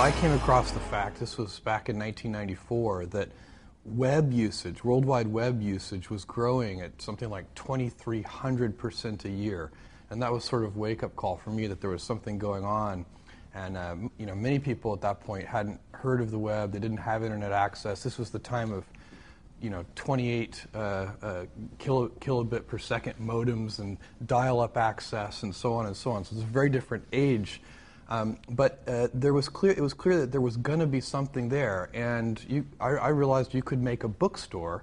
I came across the fact, this was back in 1994, that web usage, worldwide Web usage, was growing at something like 2,300% a year. And that was sort of wake up call for me that there was something going on. And um, you know, many people at that point hadn't heard of the web. They didn't have internet access. This was the time of you know 28 uh, uh, kilo, kilobit per second modems and dial-up access and so on and so on. So it's a very different age um, but uh, there was clear, it was clear that there was going to be something there, and you, I, I, realized you could make a bookstore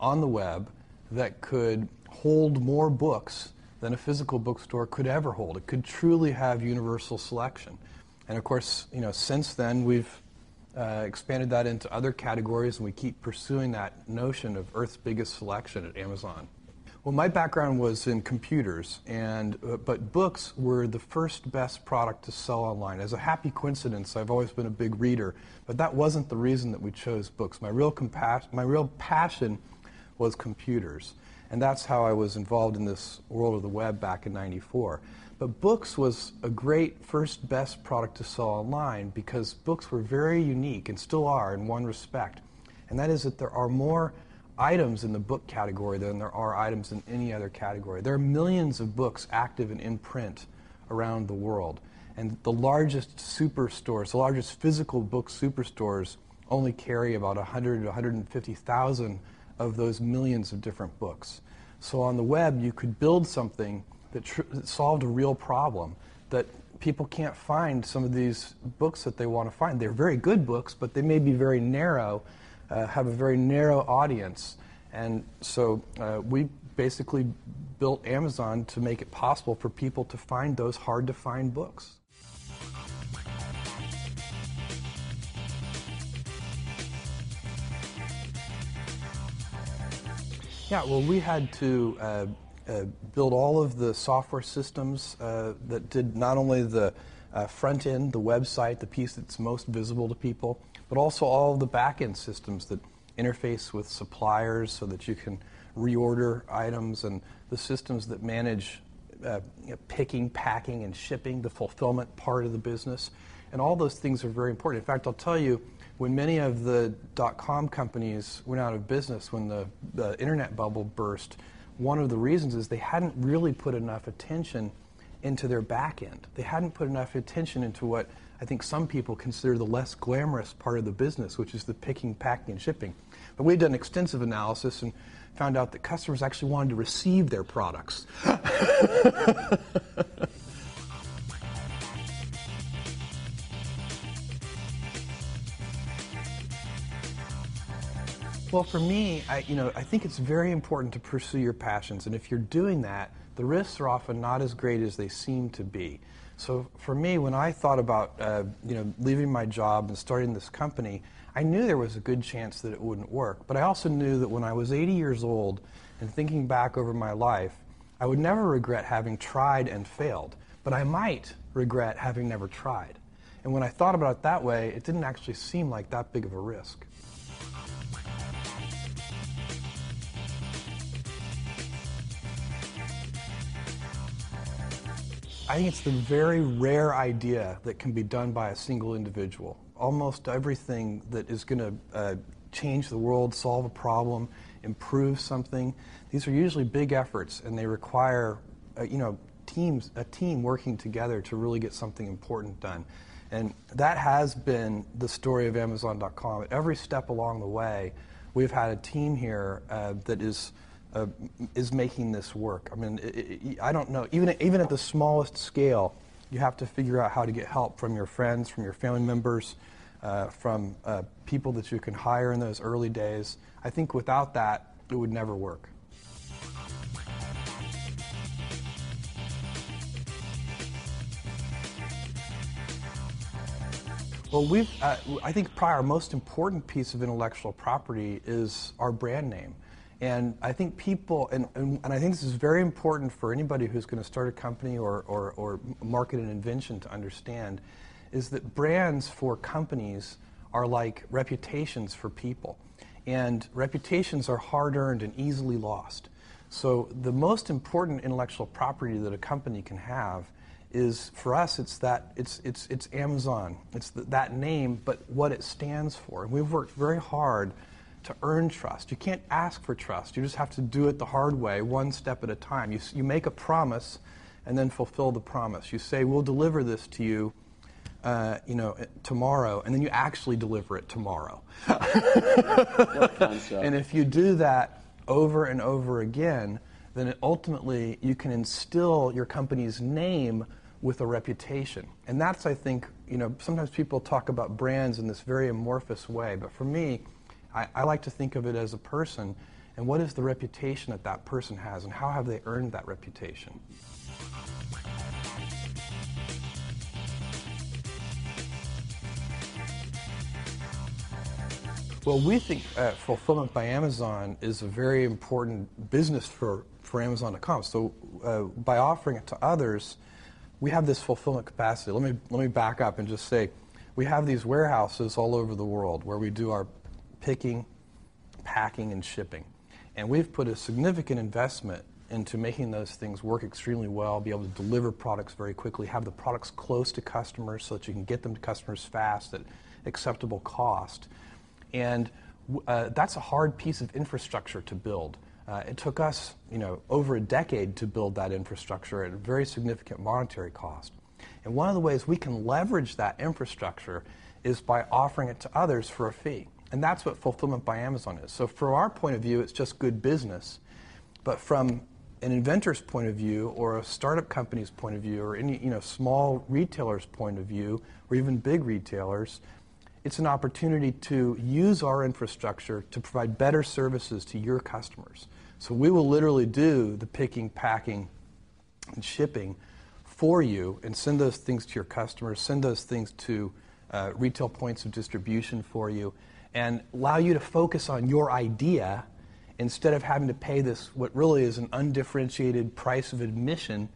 on the web that could hold more books than a physical bookstore could ever hold. It could truly have universal selection, and of course, you know, since then we've uh, expanded that into other categories, and we keep pursuing that notion of Earth's biggest selection at Amazon. Well, my background was in computers, and uh, but books were the first best product to sell online. As a happy coincidence, I've always been a big reader, but that wasn't the reason that we chose books. My real compa- my real passion was computers, and that's how I was involved in this world of the web back in '94. But books was a great first best product to sell online because books were very unique and still are in one respect, and that is that there are more items in the book category than there are items in any other category. There are millions of books active and in print around the world. And the largest superstores, the largest physical book superstores, only carry about 100 to 150,000 of those millions of different books. So on the web, you could build something that, that solved a real problem that people can't find some of these books that they want to find. They're very good books, but they may be very narrow uh, have a very narrow audience. And so uh, we basically built Amazon to make it possible for people to find those hard to find books. Yeah, well, we had to uh, uh, build all of the software systems uh, that did not only the uh, front end, the website, the piece that's most visible to people, but also all the back end systems that interface with suppliers so that you can reorder items and the systems that manage uh, picking, packing, and shipping, the fulfillment part of the business. And all those things are very important. In fact, I'll tell you, when many of the dot com companies went out of business, when the, the internet bubble burst, one of the reasons is they hadn't really put enough attention into their back end. They hadn't put enough attention into what I think some people consider the less glamorous part of the business, which is the picking, packing, and shipping. But we've done extensive analysis and found out that customers actually wanted to receive their products. Well, for me, I, you know, I think it's very important to pursue your passions, and if you're doing that, the risks are often not as great as they seem to be. So for me, when I thought about uh, you know leaving my job and starting this company, I knew there was a good chance that it wouldn't work. But I also knew that when I was 80 years old and thinking back over my life, I would never regret having tried and failed. But I might regret having never tried. And when I thought about it that way, it didn't actually seem like that big of a risk. I think it's the very rare idea that can be done by a single individual. Almost everything that is going to uh, change the world, solve a problem, improve something, these are usually big efforts and they require, uh, you know, teams, a team working together to really get something important done. And that has been the story of Amazon.com. At every step along the way, we've had a team here uh, that is uh, is making this work. I mean, it, it, I don't know. Even even at the smallest scale, you have to figure out how to get help from your friends, from your family members, uh, from uh, people that you can hire in those early days. I think without that, it would never work. Well, we've, uh, I think probably our most important piece of intellectual property is our brand name. And I think people, and, and, and I think this is very important for anybody who's going to start a company or, or, or market an invention to understand, is that brands for companies are like reputations for people. And reputations are hard earned and easily lost. So the most important intellectual property that a company can have is for us it's that it's it's it's Amazon. It's that name, but what it stands for. And we've worked very hard to earn trust. You can't ask for trust. You just have to do it the hard way, one step at a time. You you make a promise, and then fulfill the promise. You say we'll deliver this to you. Uh, you know, tomorrow, and then you actually deliver it tomorrow. and if you do that over and over again, then ultimately you can instill your company's name with a reputation. And that's, I think, you know, sometimes people talk about brands in this very amorphous way, but for me, I, I, like to think of it as a person and what is the reputation that that person has and how have they earned that reputation. Well, we think uh, fulfillment by Amazon is a very important business for, for Amazon.com. So, uh, by offering it to others, we have this fulfillment capacity. Let me, let me back up and just say we have these warehouses all over the world where we do our picking, packing, and shipping. And we've put a significant investment into making those things work extremely well, be able to deliver products very quickly, have the products close to customers so that you can get them to customers fast at acceptable cost. And uh, that's a hard piece of infrastructure to build. Uh, it took us, you know, over a decade to build that infrastructure at a very significant monetary cost. And one of the ways we can leverage that infrastructure is by offering it to others for a fee. And that's what fulfillment by Amazon is. So, from our point of view, it's just good business. But from an inventor's point of view, or a startup company's point of view, or any you know, small retailer's point of view, or even big retailers, it's an opportunity to use our infrastructure to provide better services to your customers. So we will literally do the picking, packing, and shipping for you and send those things to your customers, send those things to uh, retail points of distribution for you, and allow you to focus on your idea instead of having to pay this, what really is an undifferentiated price of admission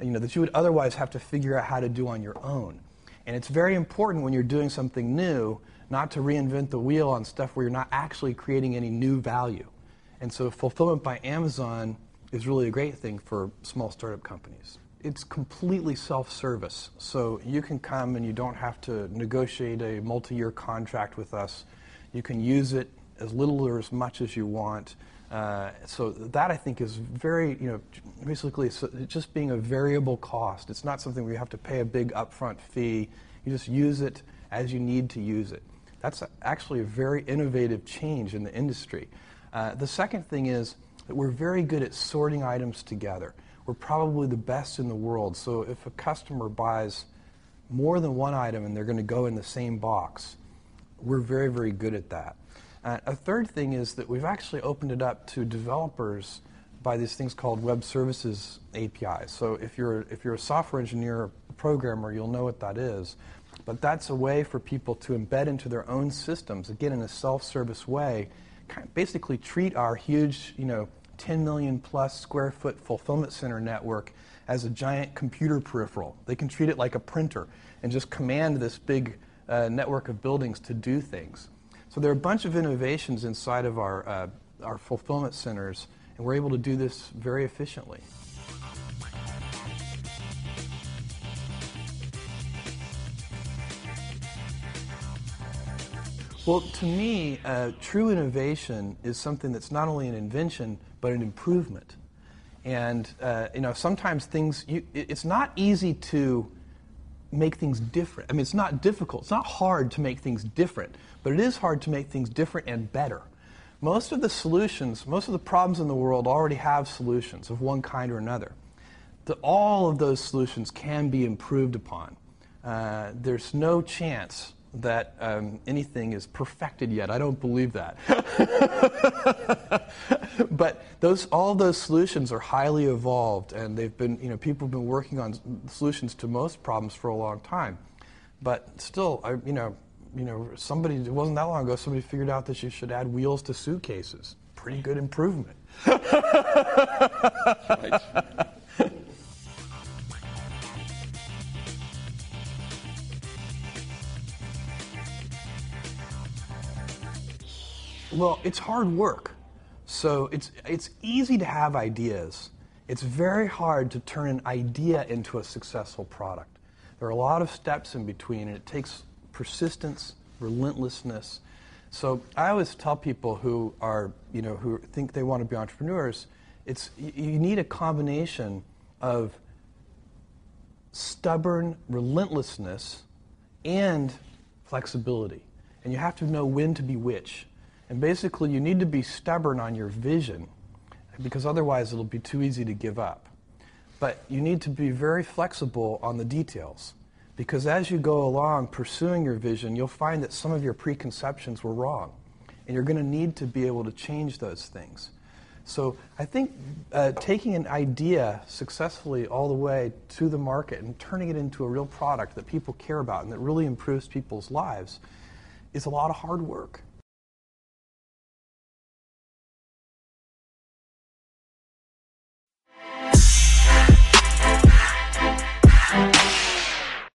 you know, that you would otherwise have to figure out how to do on your own. And it's very important when you're doing something new not to reinvent the wheel on stuff where you're not actually creating any new value. And so fulfillment by Amazon is really a great thing for small startup companies. It's completely self service. So you can come and you don't have to negotiate a multi year contract with us. You can use it as little or as much as you want. Uh, so that I think is very, you know, basically just being a variable cost. It's not something where you have to pay a big upfront fee. You just use it as you need to use it. That's actually a very innovative change in the industry. Uh, the second thing is that we're very good at sorting items together. We're probably the best in the world. So if a customer buys more than one item and they're going to go in the same box, we're very, very good at that. Uh, a third thing is that we've actually opened it up to developers by these things called web services APIs. So if you're if you're a software engineer programmer, you'll know what that is. But that's a way for people to embed into their own systems, again in a self-service way, kind of basically treat our huge, you know, 10 million plus square foot fulfillment center network as a giant computer peripheral. They can treat it like a printer and just command this big uh, network of buildings to do things. So there are a bunch of innovations inside of our, uh, our fulfillment centers, and we're able to do this very efficiently. Well, to me, uh, true innovation is something that's not only an invention, but an improvement. And, uh, you know, sometimes things, you, it's not easy to make things different. I mean, it's not difficult. It's not hard to make things different, but it is hard to make things different and better. Most of the solutions, most of the problems in the world already have solutions of one kind or another. The, all of those solutions can be improved upon. Uh, there's no chance that um, anything is perfected yet. I don't believe that. but those, all those solutions are highly evolved, and they've been, you know, people have been working on solutions to most problems for a long time. But still, I, you know, you know, somebody, it wasn't that long ago, somebody figured out that you should add wheels to suitcases. Pretty good improvement. right. Well, it's hard work. So it's, it's easy to have ideas. It's very hard to turn an idea into a successful product. There are a lot of steps in between, and it takes persistence, relentlessness. So I always tell people who are, you know, who think they want to be entrepreneurs, it's, you need a combination of stubborn relentlessness and flexibility. And you have to know when to be which. And basically, you need to be stubborn on your vision because otherwise it'll be too easy to give up. But you need to be very flexible on the details because as you go along pursuing your vision, you'll find that some of your preconceptions were wrong. And you're going to need to be able to change those things. So I think uh, taking an idea successfully all the way to the market and turning it into a real product that people care about and that really improves people's lives is a lot of hard work.